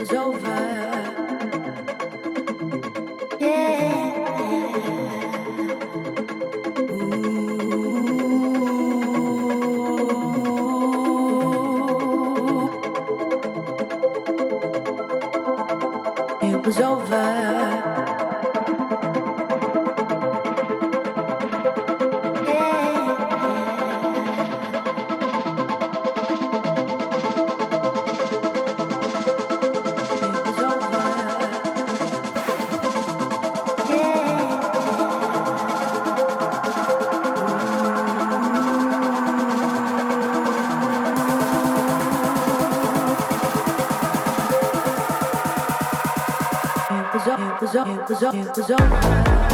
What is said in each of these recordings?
was, it was over. jokes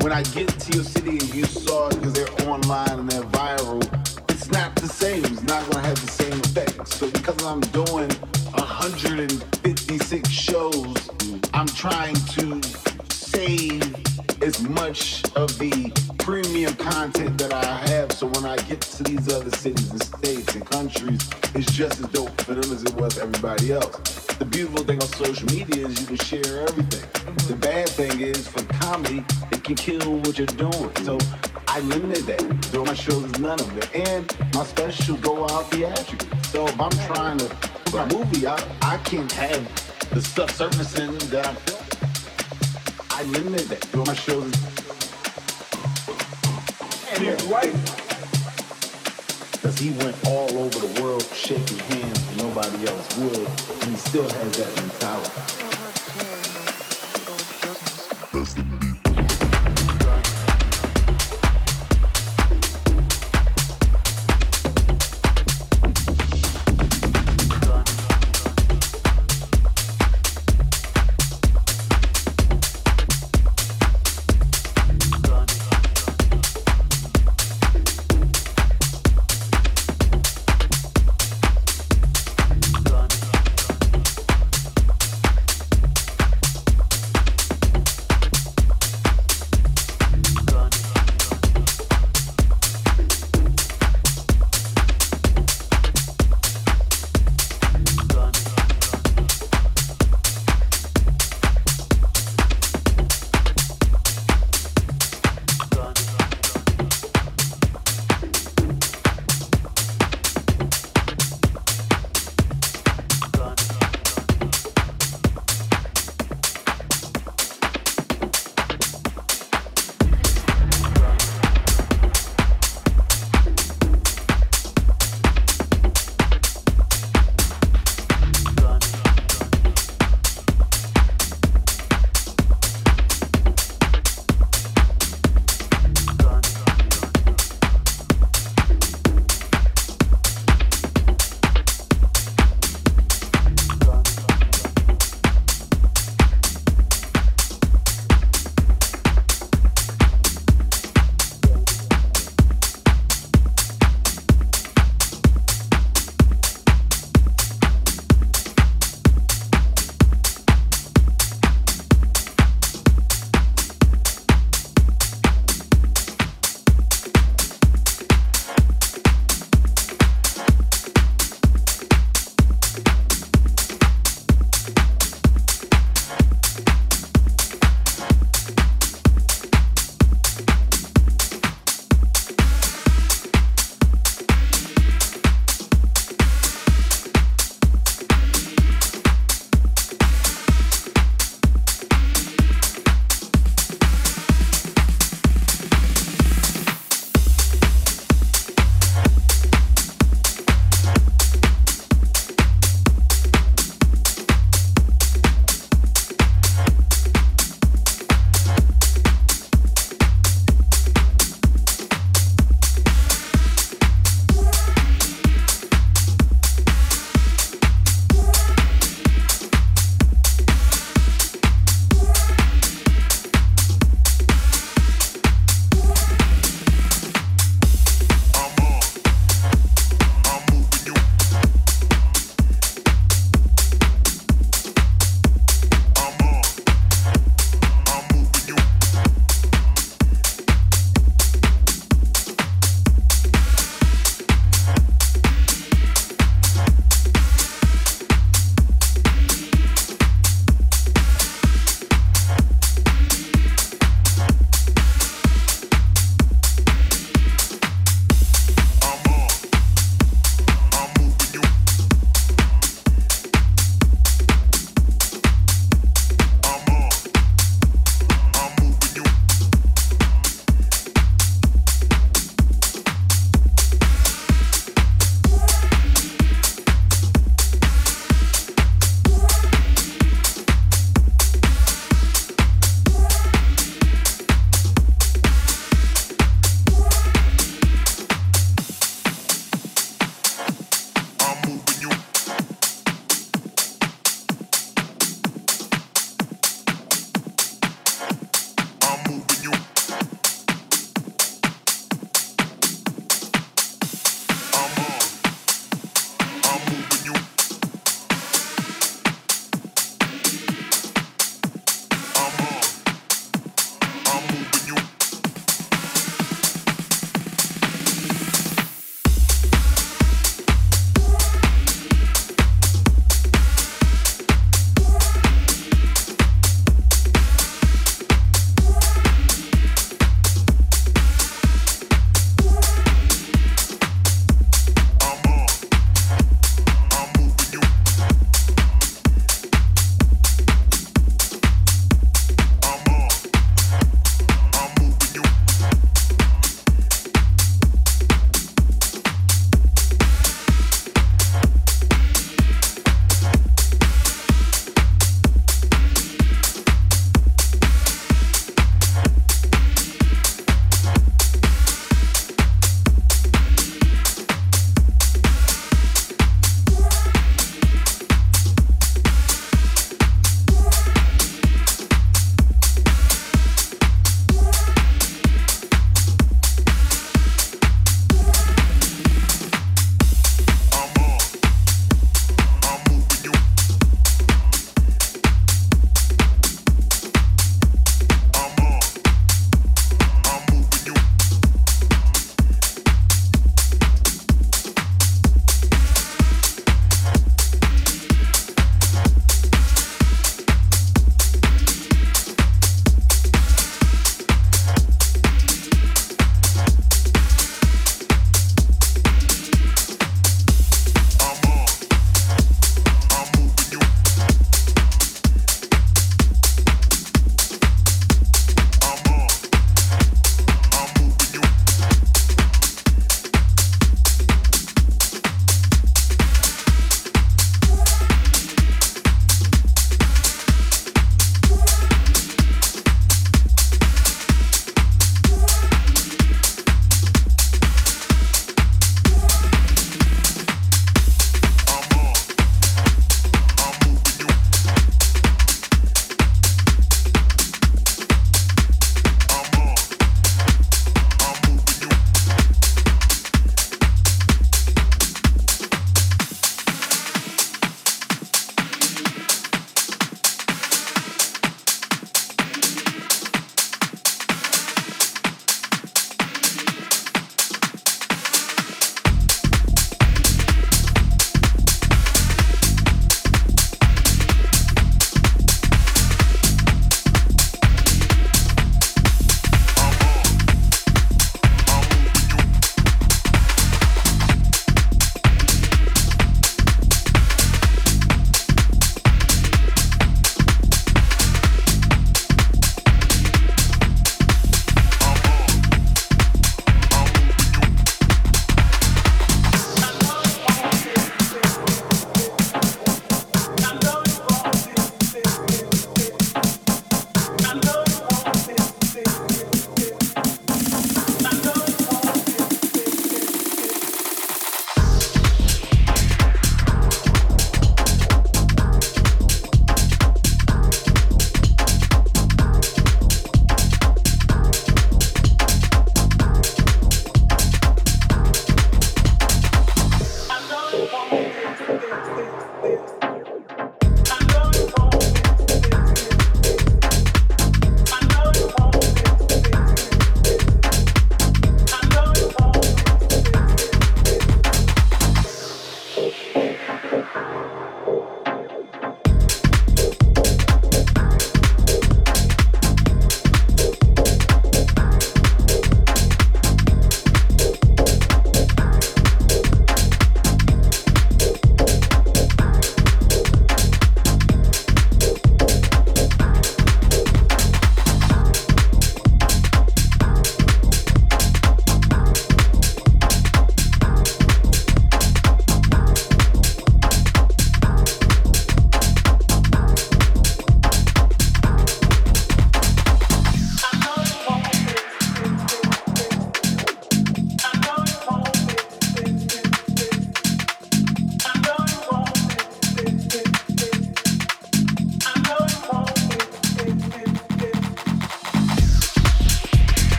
When I get to your city and you saw it because they're online and they're viral, it's not the same. It's not gonna have the same effect. So because I'm doing 156 shows, I'm trying to save as much of the premium content that I have so when I get to these other cities and states and countries, it's just as dope for them as it was everybody else. The beautiful thing on social media is you can share everything. The bad thing is for comedy, it can kill what you're doing. So I limited that. So my shows is none of it. And my specials go out theatrically. So if I'm trying to put my movie out, I can't have the stuff surfacing that I'm filming. I limited that. Doing my shows And his wife, because he went all over the world shaking hands and nobody else would, and he still has that mentality.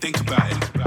Think about it.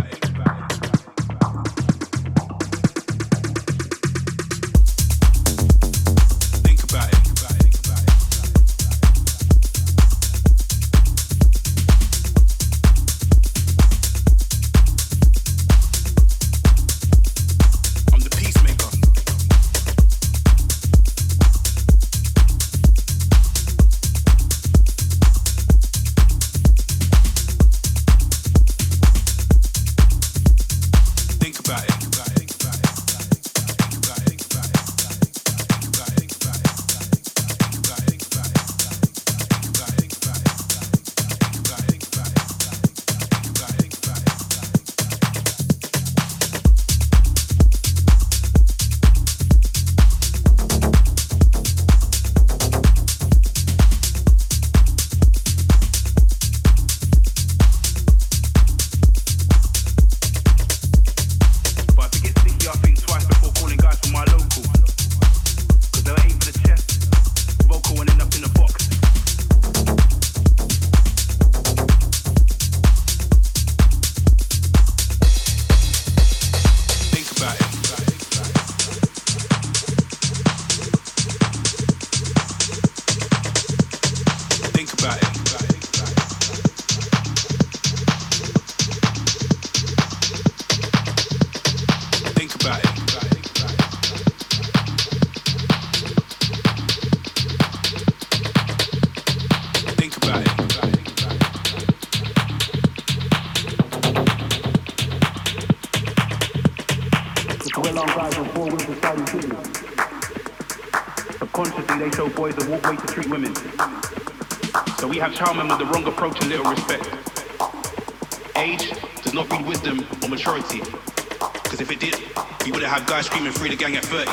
The gang at 30.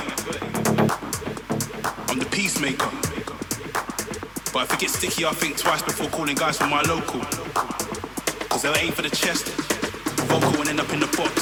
I'm the peacemaker. But if it gets sticky, I think twice before calling guys from my local. Cause they'll aim for the chest, vocal and end up in the box.